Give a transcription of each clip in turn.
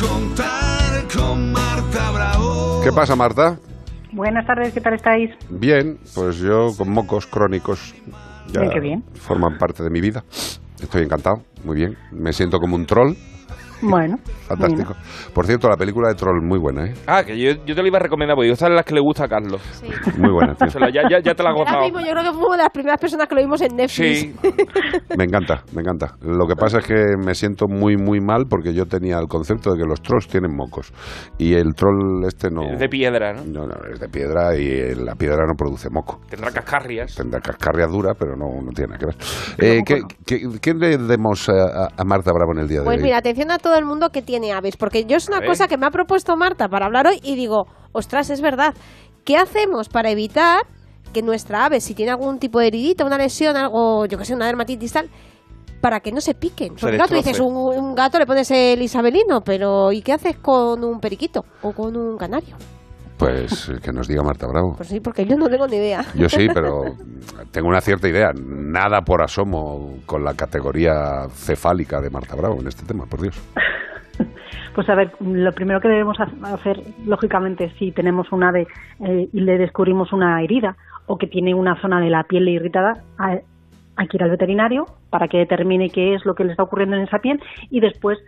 contar con Marta Bravo. ¿Qué pasa, Marta? Buenas tardes, ¿qué tal estáis? Bien, pues yo con mocos crónicos ya Bien, qué bien. forman parte de mi vida. Estoy encantado, muy bien. Me siento como un troll, Bueno, fantástico. Por cierto, la película de troll muy buena, ¿eh? Ah, que yo, yo te lo iba a recomendar, porque esa es la que le gusta a Carlos. Sí. Muy buena, tío. Se la- ya, ya, ya te la has Ahora mismo yo creo que fue una de las primeras personas que lo vimos en Netflix. Sí, Me encanta, me encanta. Lo que pasa es que me siento muy, muy mal porque yo tenía el concepto de que los trolls tienen mocos. Y el troll este no... es de piedra, ¿no? No, no, es de piedra y la piedra no produce moco. Tendrá cascarrias. Tendrá cascarrias duras, pero no, no tiene nada que ver. Eh, ¿qué, qué, qué le demos a, a Marta Bravo en el día de Pues hoy? mira, atención a todo el mundo que tiene aves, porque yo es una cosa que me ha propuesto Marta para hablar hoy y digo, ostras, es verdad. ¿Qué hacemos para evitar que nuestra ave, si tiene algún tipo de heridita, una lesión, algo, yo que sé, una dermatitis tal, para que no se piquen? Porque claro, tú dices, un, un gato le pones el isabelino, pero ¿y qué haces con un periquito o con un canario? Pues que nos diga Marta Bravo. Pues sí, porque yo no tengo ni idea. Yo sí, pero tengo una cierta idea. Nada por asomo con la categoría cefálica de Marta Bravo en este tema, por Dios. Pues a ver, lo primero que debemos ha- hacer, lógicamente, si tenemos un ave eh, y le descubrimos una herida o que tiene una zona de la piel irritada, a- hay que ir al veterinario para que determine qué es lo que le está ocurriendo en esa piel y después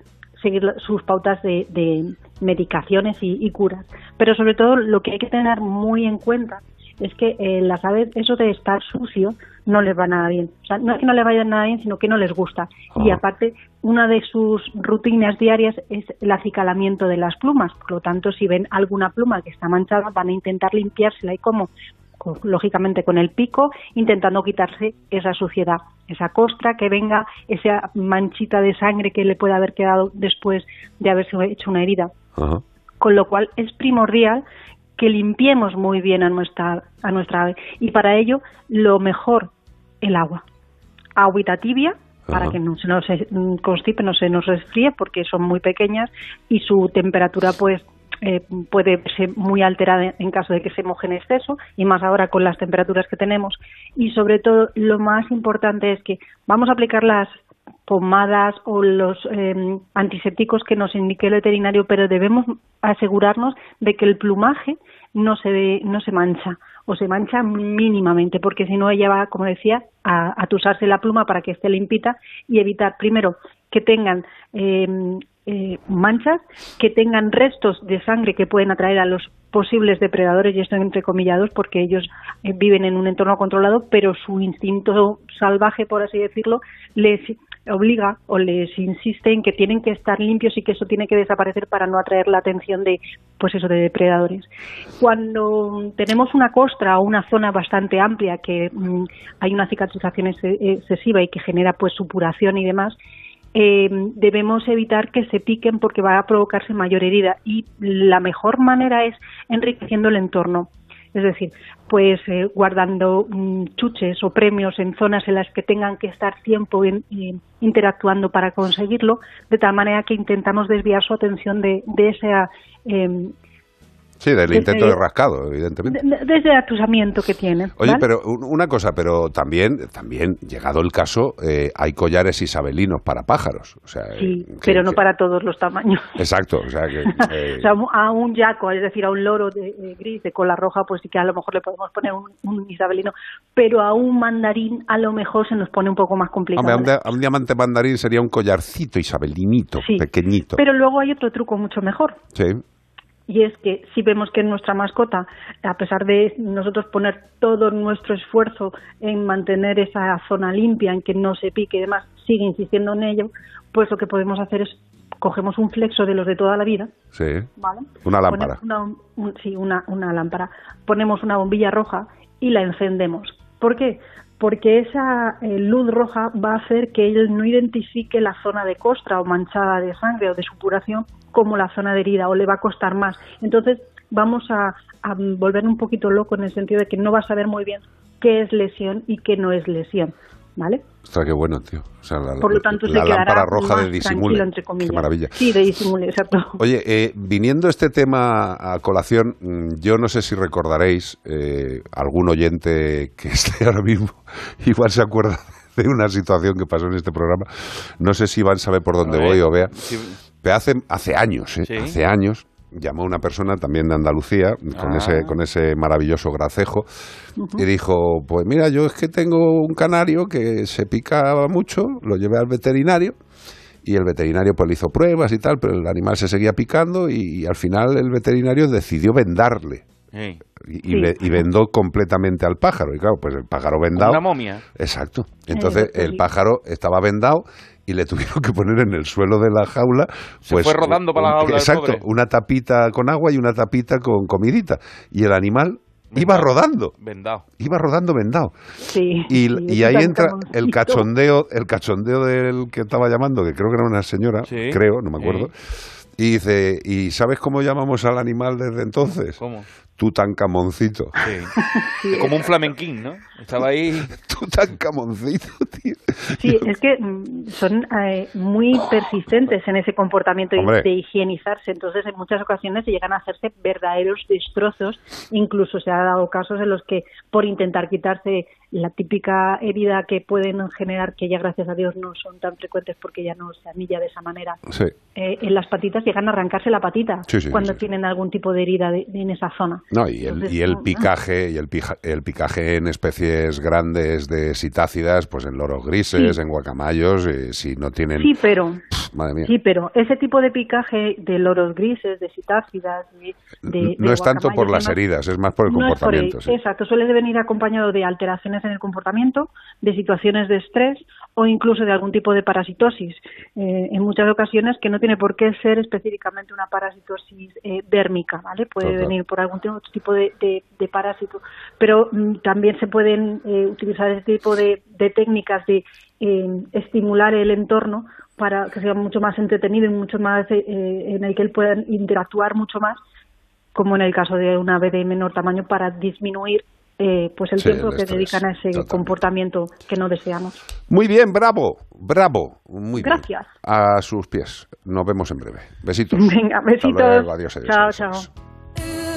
seguir sus pautas de, de medicaciones y, y curas. Pero sobre todo lo que hay que tener muy en cuenta es que eh, las aves, eso de estar sucio, no les va nada bien. O sea, no es que no les vaya nada bien, sino que no les gusta. Y aparte, una de sus rutinas diarias es el acicalamiento de las plumas. Por lo tanto, si ven alguna pluma que está manchada, van a intentar limpiársela. ¿Y cómo? Lógicamente con el pico, intentando quitarse esa suciedad, esa costra, que venga esa manchita de sangre que le puede haber quedado después de haberse hecho una herida Ajá. con lo cual es primordial que limpiemos muy bien a nuestra a nuestra ave y para ello lo mejor el agua agüita tibia para Ajá. que no se nos eh, constipe no se nos resfríe porque son muy pequeñas y su temperatura pues eh, puede ser muy alterada en caso de que se moje en exceso y más ahora con las temperaturas que tenemos. Y sobre todo lo más importante es que vamos a aplicar las pomadas o los eh, antisépticos que nos indique el veterinario, pero debemos asegurarnos de que el plumaje no se ve- no se mancha o se mancha mínimamente, porque si no ella va, como decía, a, a tusarse la pluma para que esté limpita y evitar primero que tengan eh, eh, manchas, que tengan restos de sangre que pueden atraer a los posibles depredadores, y esto entre comillados, porque ellos eh, viven en un entorno controlado, pero su instinto salvaje, por así decirlo, les obliga o les insiste en que tienen que estar limpios y que eso tiene que desaparecer para no atraer la atención de pues eso de depredadores. Cuando tenemos una costra o una zona bastante amplia que mm, hay una cicatrización ex- excesiva y que genera pues supuración y demás, eh, debemos evitar que se piquen porque va a provocarse mayor herida y la mejor manera es enriqueciendo el entorno. Es decir, pues eh, guardando mm, chuches o premios en zonas en las que tengan que estar tiempo en- eh, interactuando para conseguirlo, de tal manera que intentamos desviar su atención de, de esa eh, Sí, del Desde- intento de rascado, evidentemente. de, de ese atusamiento que tienen. Oye, ¿vale? pero un- una cosa, pero también, también llegado el caso, eh, hay collares isabelinos para pájaros. O sea, Sí, eh, que- pero no que- para todos los tamaños. Exacto, o sea que... eh, O sea, a un yaco, es decir, a un loro de, de gris de cola roja, pues sí que a lo mejor le podemos poner un, un isabelino, pero a un mandarín a lo mejor se nos pone un poco más complicado. hombre, a un, a un diamante mandarín sería un collarcito isabelinito, Sí, pequeñito. Pero luego hay otro truco mucho mejor. Sí, Y es que si vemos que nuestra mascota, a pesar de nosotros poner todo nuestro esfuerzo en mantener esa zona limpia, en que no se pique y demás, sigue insistiendo en ello, pues lo que podemos hacer es cogemos un flexo de los de toda la vida, sí. ¿vale? Una lámpara. Una, un- sí, una, una lámpara. Ponemos una bombilla roja y la encendemos. ¿Por qué? Porque esa eh, luz roja va a hacer que él no identifique la zona de costra o manchada de sangre o de supuración como la zona de herida o le va a costar más. Entonces vamos a, a volver un poquito loco en el sentido de que no va a saber muy bien qué es lesión y qué no es lesión. ¿Vale? Ostras, qué bueno, tío. O sea, la, Por lo tanto, la se quedará lámpara roja más de disimule. entre comillas. Qué maravilla. Sí, de disimule, exacto. Oye, eh, viniendo este tema a colación, mm, yo no sé si recordaréis, eh, algún oyente que esté ahora mismo, igual se acuerda de una situación que pasó en este programa. No sé si Iván sabe por dónde voy o vea. sí. Pero hace, hace años, ¿eh? Sí. hace años, llamó una persona también de Andalucía, con, Ah. ese, con ese maravilloso gracejo, y dijo, pues mira, yo es que tengo un canario que se pica mucho, lo llevé al veterinario, y el veterinario pues le hizo pruebas y tal, pero el animal se seguía picando y, al final el veterinario decidió vendarle. Y, y Sí. ve- y vendó completamente al pájaro. Y claro, pues el pájaro vendado. Una momia. Exacto. Entonces el pájaro estaba vendado y le tuvieron que poner en el suelo de la jaula. Se Pues, fue rodando para la jaula Exacto. pobre. Una tapita con agua y una tapita con comidita. Y el animal iba rodando. Vendado. Iba rodando vendado. Sí. Y, sí, y eso ahí entra el cachondeo, el cachondeo del que estaba llamando, que creo que era una señora, Sí. creo, no me acuerdo. Y dice, ¿y sabes cómo llamamos al animal desde entonces? ¿Cómo? Tutankamoncito. Sí. Como un flamenquín, ¿no? Estaba ahí. Tutankamoncito, tío. Sí, es que mm, son eh, muy persistentes en ese comportamiento Hombre. de higienizarse. Entonces, en muchas ocasiones se llegan a hacerse verdaderos destrozos. Incluso se ha dado casos en los que, por intentar quitarse la típica herida que pueden generar, que ya gracias a Dios no son tan frecuentes porque ya no se anilla de esa manera, Sí. eh, en las patitas llegan a arrancarse la patita Sí, sí, cuando tienen algún tipo de herida de- en esa zona. No, y el, Entonces, y el no, picaje, y el, pija- el picaje en especies grandes de citácidas, pues en loros grises, en guacamayos, eh, si no tienen... Sí, pero Madre mía. Sí, pero ese tipo de picaje de loros grises, de citácidas, de, de- no de es tanto por las heridas, es más por el no es por comportamiento. el- sí. Exacto, suele venir acompañado de alteraciones en el comportamiento, de situaciones de estrés o incluso de algún tipo de parasitosis. Eh, en muchas ocasiones que no tiene por qué ser específicamente una parasitosis eh, dérmica, ¿vale? Puede Total. venir por algún tipo- de, de- de parásito. Pero mm, también se pueden eh, utilizar este tipo de, de técnicas de eh, estimular el entorno para que sea mucho más entretenido y mucho más eh, en el que él pueda interactuar mucho más como en el caso de una ave de menor tamaño, para disminuir eh, pues el Sí, tiempo el que dedican a ese totalmente. comportamiento que no deseamos. Muy bien, bravo, bravo. Muy bien. Gracias. A sus pies. Nos vemos en breve. Besitos. Venga, besitos. luego, adiós, adiós, Chao, adiós, chao.